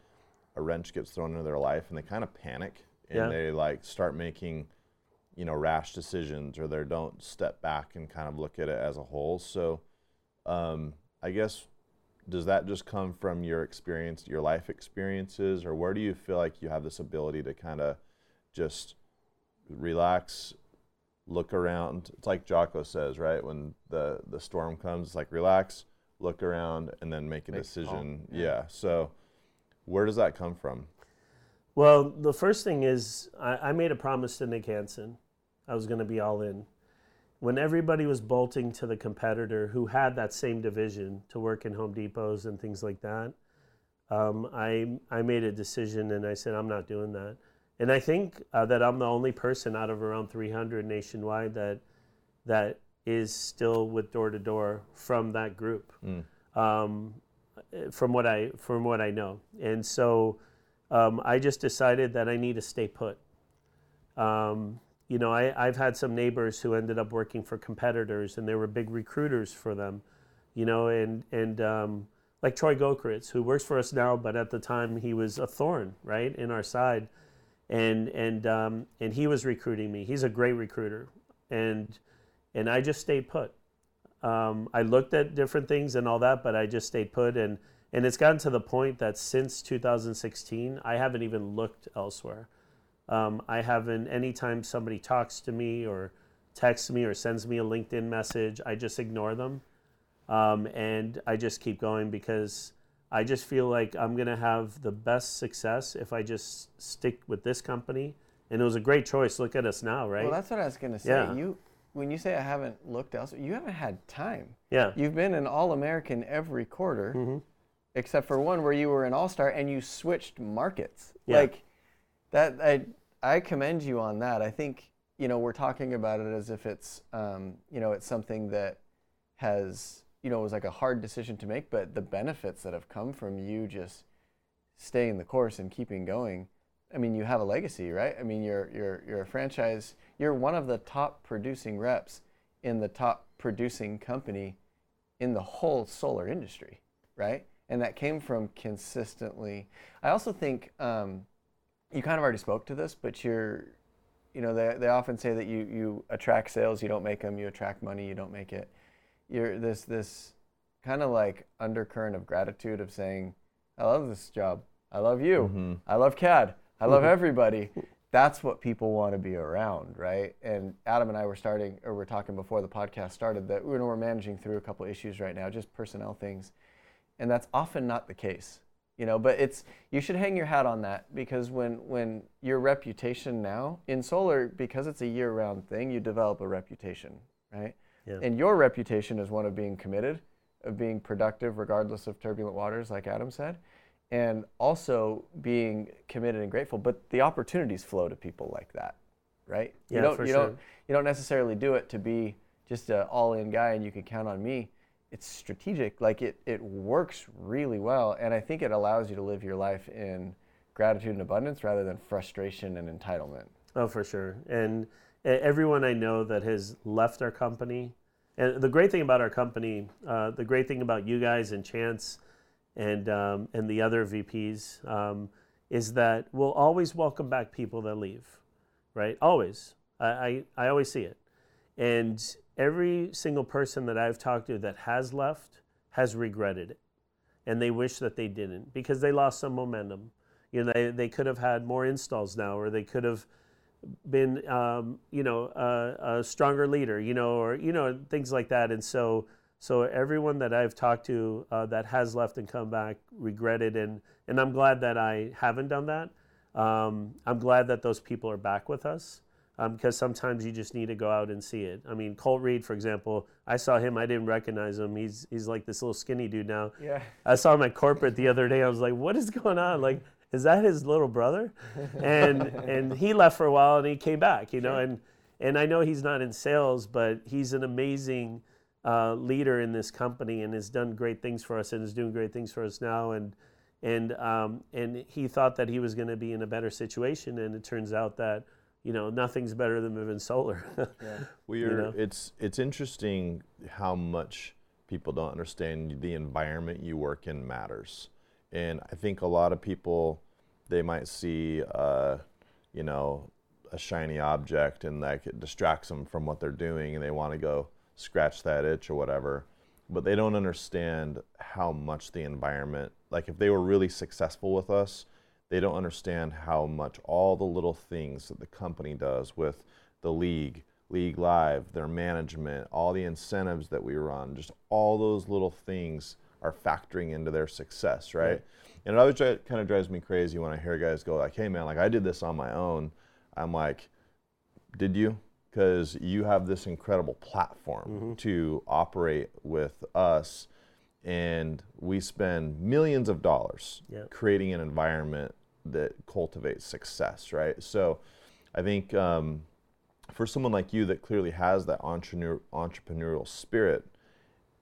a wrench gets thrown into their life and they kind of panic and Yeah. they like start making you know rash decisions or they don't step back and kind of look at it as a whole so um, i guess does that just come from your experience your life experiences or where do you feel like you have this ability to kind of just relax look around it's like jocko says right when the the storm comes it's like relax look around and then make a Make decision yeah. yeah so where does that come from Well, the first thing is I, I made a promise to Nick Hansen. I was going to be all in. When everybody was bolting to the competitor who had that same division to work in Home Depots and things like that, um, I, I made a decision and I said, I'm not doing that. And I think uh, that I'm the only person out of around 300 nationwide that, that is still with door to door from that group. Um, from what I from what I know, and so um, I just decided that I need to stay put. Um, you know, I, I've had some neighbors who ended up working for competitors, and they were big recruiters for them. You know, and and um, like Troy Gokritz, who works for us now, but at the time he was a thorn, right, in our side, and and um, and he was recruiting me. He's a great recruiter, and and I just stayed put. Um, I looked at different things and all that, but I just stayed put. And, and it's gotten to the point that since 2016, I haven't even looked elsewhere. Um, I haven't, anytime somebody talks to me or texts me or sends me a LinkedIn message, I just ignore them. Um, and I just keep going because I just feel like I'm going to have the best success if I just stick with this company. And it was a great choice. Look at us now, right? Well, that's what I was gonna say. Yeah. You, when you say I haven't looked elsewhere, you haven't had time. yeah. Mm-hmm. You've been an All-American every quarter, except for one where you were an All-Star and you switched markets. Yeah. Like that, I I commend you on that. I think you know we're talking about it as if it's um, you know it's something that has you know it was like a hard decision to make, but the benefits that have come from you just staying the course and keeping going. I mean, you have a legacy, right? I mean, you're you're you're a franchise. You're one of the top producing reps in the top producing company in the whole solar industry, right? And that came from consistently. I also think um, you kind of already spoke to this, but you're, you know, they, they often say that you you attract sales, you don't make them. You attract money, you don't make it. You're this this kind of like undercurrent of gratitude of saying, I love this job. I love you. Mm-hmm. I love CAD. I love everybody. That's what people want to be around, right? And Adam and I were starting, or we're talking before the podcast started, that we're, we're managing through a couple issues right now, just personnel things, and that's often not the case, you know. But it's you should hang your hat on that because when when your reputation now in solar, because it's a year-round thing, you develop a reputation, right? Yeah. And your reputation is one of being committed, of being productive regardless of turbulent waters, like Adam said, and also being committed and grateful. But the opportunities flow to people like that, right? Yeah, you don't, for you sure. don't you don't necessarily do it to be just an all-in guy and you can count on me. It's strategic. Like it, it works really well, and I think it allows you to live your life in gratitude and abundance rather than frustration and entitlement. Oh, for sure. And everyone I know that has left our company, and the great thing about our company, uh, the great thing about you guys and Chance and um, and the other VPs um, is that we'll always welcome back people that leave, right? Always. I, I, I always see it. And every single person that I've talked to that has left has regretted it. And they wish that they didn't because they lost some momentum. You know, they, they could have had more installs now, or they could have been, um, you know, a, a stronger leader, you know, or you know things like that. And so, so everyone that I've talked to uh, that has left and come back regretted, and and I'm glad that I haven't done that. Um, I'm glad that those people are back with us because sometimes you just need to go out and see it. I mean, Colt Reed, for example, I saw him, I didn't recognize him. He's he's like this little skinny dude now. Yeah. I saw him at corporate the other day. I was like, what is going on? Like, is that his little brother? And and he left for a while and he came back, you know. And and I know he's not in sales, but he's an amazing uh, leader in this company and has done great things for us and is doing great things for us now. And and um, and he thought that he was going to be in a better situation, and it turns out that you know nothing's better than moving solar. We are. know? It's it's interesting how much people don't understand the environment you work in matters, and I think a lot of people they might see, uh, you know, a shiny object and like it distracts them from what they're doing and they want to go scratch that itch or whatever. But they don't understand how much the environment, like if they were really successful with us, they don't understand how much all the little things that the company does with the league, League Live, their management, all the incentives that we run, just all those little things are factoring into their success, right? And it always dri- kind of drives me crazy when I hear guys go like, "Hey man, like I did this on my own." I'm like, "Did you?" Because you have this incredible platform to operate with us, and we spend millions of dollars Yep. creating an environment that cultivates success, right? So, I think um, for someone like you that clearly has that entrepreneur, entrepreneurial spirit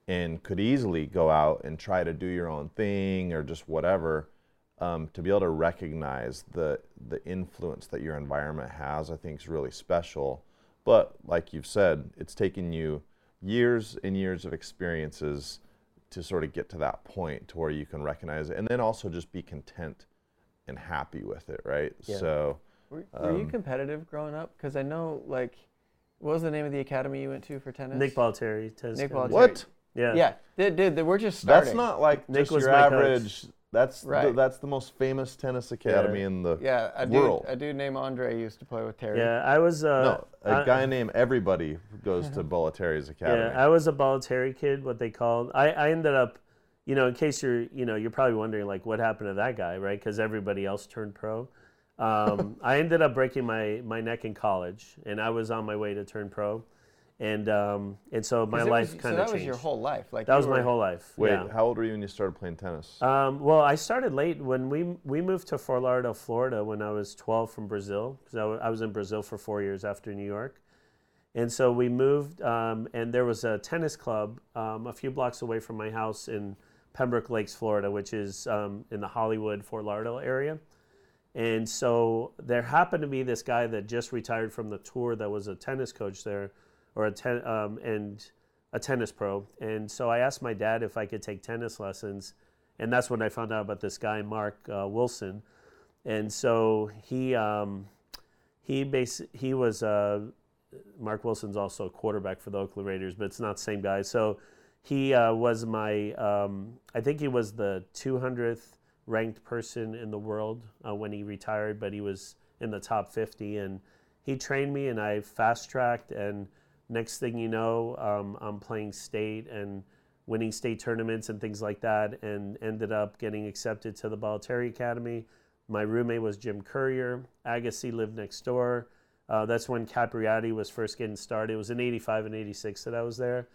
and could easily go out and try to do your own thing or just whatever, um, to be able to recognize the the influence that your environment has, I think is really special. But like you've said, it's taken you years and years of experiences to sort of get to that point to where you can recognize it, and then also just be content and happy with it, right? Yeah. So. Were, were you Um, competitive growing up? Because I know, like, what was the name of the academy you went to for tennis? Nick Bollettieri. tennis Nick coach. What? Yeah. Yeah, dude, dude, we're just starting. That's not like Nick just was your my coach. average. That's the, Right. that's the most famous tennis academy Yeah. in the Yeah, a dude, world. a dude named Andre used to play with Terry. Yeah, I was. Uh, no, a I- guy named everybody goes to Bollettieri's academy. Yeah, I was a Bollettieri kid, what they called. I, I ended up, you know, in case you're, you know, you're probably wondering like what happened to that guy, right? Because everybody else turned pro. Um, I ended up breaking my my neck in college, and I was on my way to turn pro, and um, and so 'Cause my it life was- kind So of that was changed. your whole life. Like that you was my whole life. Wait, yeah. how old were you when you started playing tennis? Um, well, I started late when we we moved to Fort Lauderdale, Florida, when I was 12 from Brazil because I, was in Brazil for four years after New York, and so we moved, um, and there was a tennis club um, a few blocks away from my house in Pembroke Lakes, Florida, which is um, in the Hollywood Fort Lauderdale area. And so there happened to be this guy that just retired from the tour that was a tennis coach there, or a ten, um, and a tennis pro. And so I asked my dad if I could take tennis lessons, and that's when I found out about this guy Mark uh, Wilson. And so he um, he bas- he was uh, Mark Wilson's also a quarterback for the Oakland Raiders, but it's not the same guy. So he uh, was my um, I think he was the 200th ranked person in the world uh, when he retired, but he was in the top 50, and he trained me, and I fast tracked, and next thing you know, um, I'm playing state and winning state tournaments and things like that, and ended up getting accepted to the Bollettieri Academy. My roommate was Jim Courier. Agassi lived next door. Uh, that's when Capriati was first getting started. It was in '85 and '86 that I was there.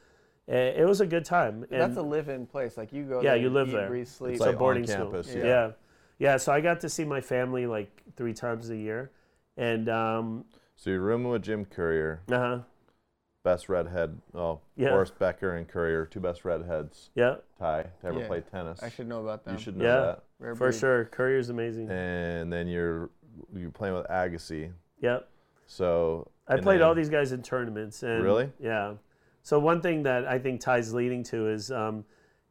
Eh, It was a good time. That's a live-in place. Like you go. Yeah, there, you live eat, there. breathe, sleep. It's so like on boarding campus, school. yeah. yeah, yeah. So I got to see my family like three times a year, and um, so you're rooming with Jim Courier, uh huh, best redhead. Oh, Yeah. Boris Becker and Courier, two best redheads. yeah, Ty to ever Yeah. play tennis. I should know about them. You should know Yeah. that. Rare for breed. sure. Courier's amazing. And then you're you're playing with Agassi. Yep. So I and played all then- these guys in tournaments. And, Really? Yeah. So one thing that I think Ty's leading to is um,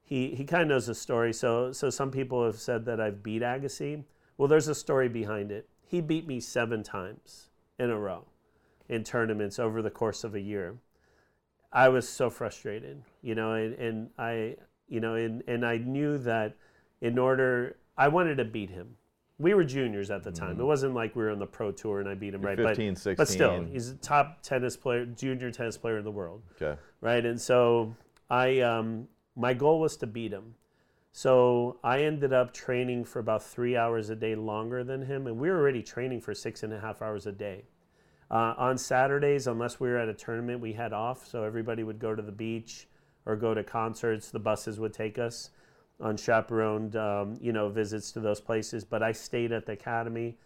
he he kind of knows the story. So so some people have said that I've beat Agassi. Well, there's a story behind it. He beat me seven times in a row in tournaments over the course of a year. I was so frustrated, you know, and, and I, you know, and, and I knew that in order, I wanted to beat him. We were juniors at the time. It wasn't like we were on the pro tour and I beat him, You're right? 15, but, but still, he's a top tennis player, junior tennis player in the world Okay. right? And so I, um, my goal was to beat him. So I ended up training for about three hours a day longer than him, and we were already training for six and a half hours a day. Uh, on Saturdays, unless we were at a tournament, we had off, so everybody would go to the beach or go to concerts. The buses would take us on chaperoned, um, you know, visits to those places. But I stayed at the academy.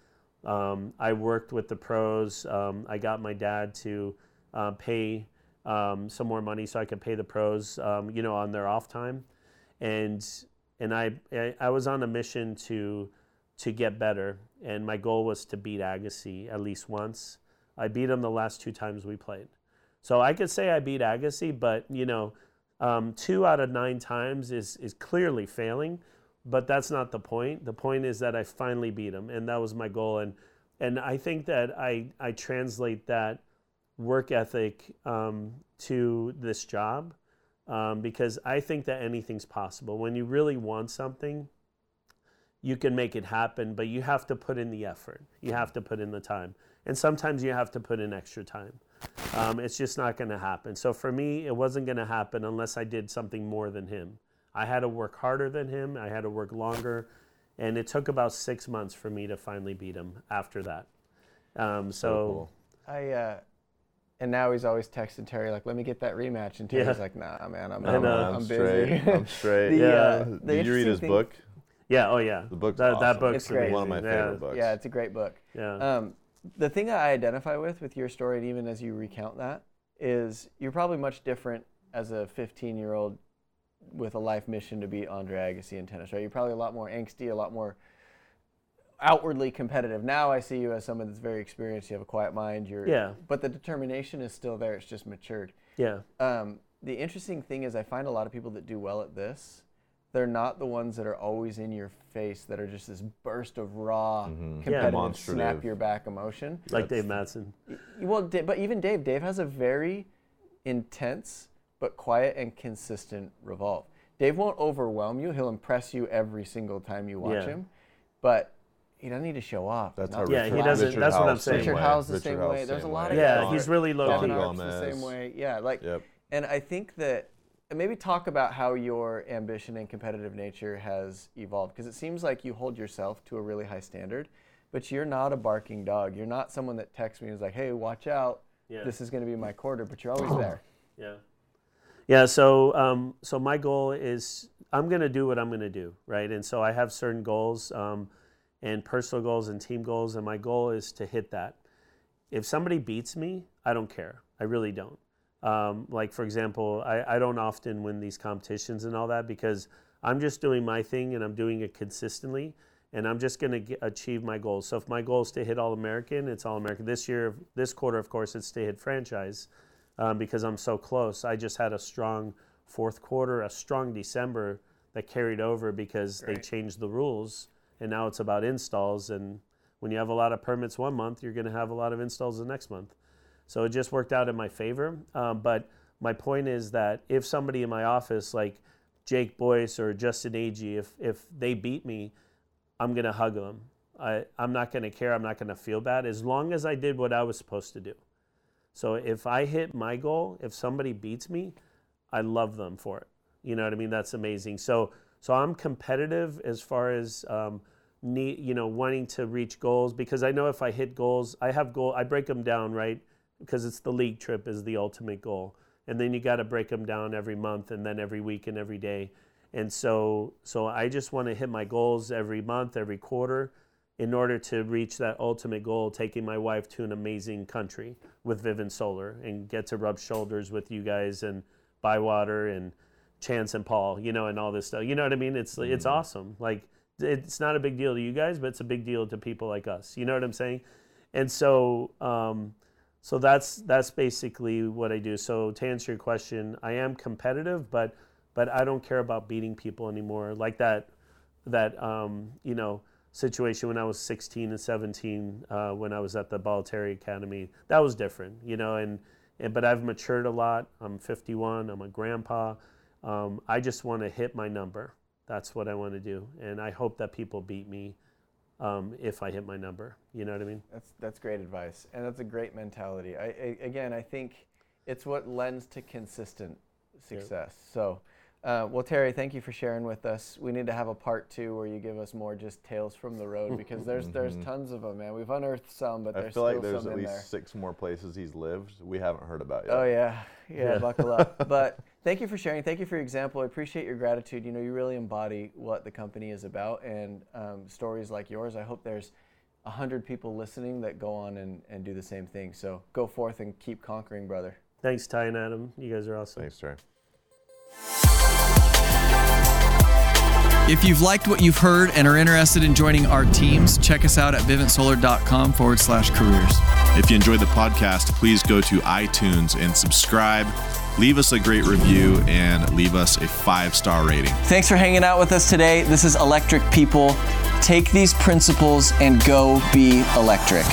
Um, I worked with the pros. Um, I got my dad to uh, pay um, some more money so I could pay the pros, um, you know, on their off time, and and I I- I was on a mission to to get better, and my goal was to beat Agassi at least once. I beat him the last two times we played, so I could say I beat Agassi, but you know, um, two out of nine times is is clearly failing. but that's not the point. The point is that I finally beat him, and that was my goal. And and I think that I I translate that work ethic um, to this job um, because I think that anything's possible when you really want something. You can make it happen, but you have to put in the effort. You have to put in the time, and sometimes you have to put in extra time. Um, it's just not going to happen. So for me, it wasn't going to happen unless I did something more than him. I had to work harder than him. I had to work longer, and it took about six months for me to finally beat him. After that, um, so, cool. I uh, and now he's always texting Terry like, "Let me get that rematch," and Terry's Yeah. like, "Nah, man, I'm, I I'm. I'm, I'm busy." straight. I'm straight. The, Yeah. uh, the Did you read his thing- book? yeah, oh yeah, The book's that, that awesome. book's It's great. One of my amazing. favorite yeah. books. Yeah, it's a great book. Yeah, Um, the thing that I identify with with your story, and even as you recount that, is you're probably much different as a 15 year old with a life mission to beat Andre Agassi in tennis, right? You're probably a lot more angsty, a lot more outwardly competitive. Now I see you as someone that's very experienced. You have a quiet mind. You're, Yeah. But the determination is still there. It's just matured. yeah, Um, the interesting thing is, I find a lot of people that do well at this, they're not the ones that are always in your face, that are just this burst of raw, mm-hmm. competitive, snap your back emotion. like Dave Matson. Well, but even Dave, Dave has a very intense but quiet and consistent revolve. Dave won't overwhelm you; he'll impress you every single time you watch Yeah. him, but he doesn't need to show off. That's Not how Yeah, Richard, he doesn't- Richard that's what I'm saying. Richard way. Howell's the Richard same Howell's way. There's a lot way. of Yeah, guys. he's really low Kevin key. The same way. Yeah, like, Yep. and I think that and maybe talk about how your ambition and competitive nature has evolved because it seems like you hold yourself to a really high standard, but you're not a barking dog. You're not someone that texts me and is like, "Hey, watch out, Yeah. this is going to be my quarter," but you're always there. Yeah. Yeah. So, um, so my goal is I'm going to do what I'm going to do, right? And so I have certain goals, um, and personal goals and team goals, and my goal is to hit that. If somebody beats me, I don't care. I really don't. Um, like for example, I, I don't often win these competitions and all that because I'm just doing my thing and I'm doing it consistently, and I'm just going to achieve my goals. So if my goal is to hit All American, it's All American. This year, this quarter, of course, it's to hit franchise um, because I'm so close. I just had a strong fourth quarter, a strong December that carried over because they changed the rules, and now it's about installs. And when you have a lot of permits one month, you're going to have a lot of installs the next month. So it just worked out in my favor. Um, but my point is that if somebody in my office, like Jake Boyce or Justin Agee, if if they beat me, I'm gonna hug them. I, I'm not gonna care. I'm not gonna feel bad as long as I did what I was supposed to do. So if I hit my goal, if somebody beats me, I love them for it. You know what I mean? That's amazing. So so I'm competitive as far as um, need, you know, wanting to reach goals because I know if I hit goals, I have goal. I break them down right because it's the league trip is the ultimate goal, and then you got to break them down every month and then every week and every day. And so so I just want to hit my goals every month, every quarter, in order to reach that ultimate goal, taking my wife to an amazing country with Vivint Solar and get to rub shoulders with you guys and Bywater and Chance and Paul, you know, and all this stuff. You know what I mean? It's it's awesome. Like it's not a big deal to you guys, but it's a big deal to people like us. You know what I'm saying? And so um, so that's that's basically what I do. So to answer your question, I am competitive, but but I don't care about beating people anymore. Like that that um, you know situation when I was 16 and 17 uh, when I was at the Bollettieri Academy. That was different, you know. And, and but I've matured a lot. I'm 51. I'm a grandpa. Um, I just want to hit my number. That's what I want to do, and I hope that people beat me um, if I hit my number. You know what I mean? That's that's great advice, and that's a great mentality. I, I again, I think it's what lends to consistent success. So, uh, well, Terry, thank you for sharing with us. We need to have a part two where you give us more just tales from the road because there's there's tons of them, man. We've unearthed some, but I there's feel like there's some at least there. six more places he's lived we haven't heard about yet. Oh yeah, yeah, Yeah. buckle up. But thank you for sharing. Thank you for your example. I appreciate your gratitude. You know, you really embody what the company is about, and um, stories like yours. I hope there's a hundred people listening that go on and, and do the same thing. So go forth and keep conquering, brother. Thanks, Ty and Adam. You guys are awesome. Thanks, Trey. If you've liked what you've heard and are interested in joining our teams, check us out at vivintsolar.com forward slash careers. If you enjoyed the podcast, please go to iTunes and subscribe. Leave us a great review and leave us a five star rating. Thanks for hanging out with us today. This is Electric People. Take these principles and go be electric.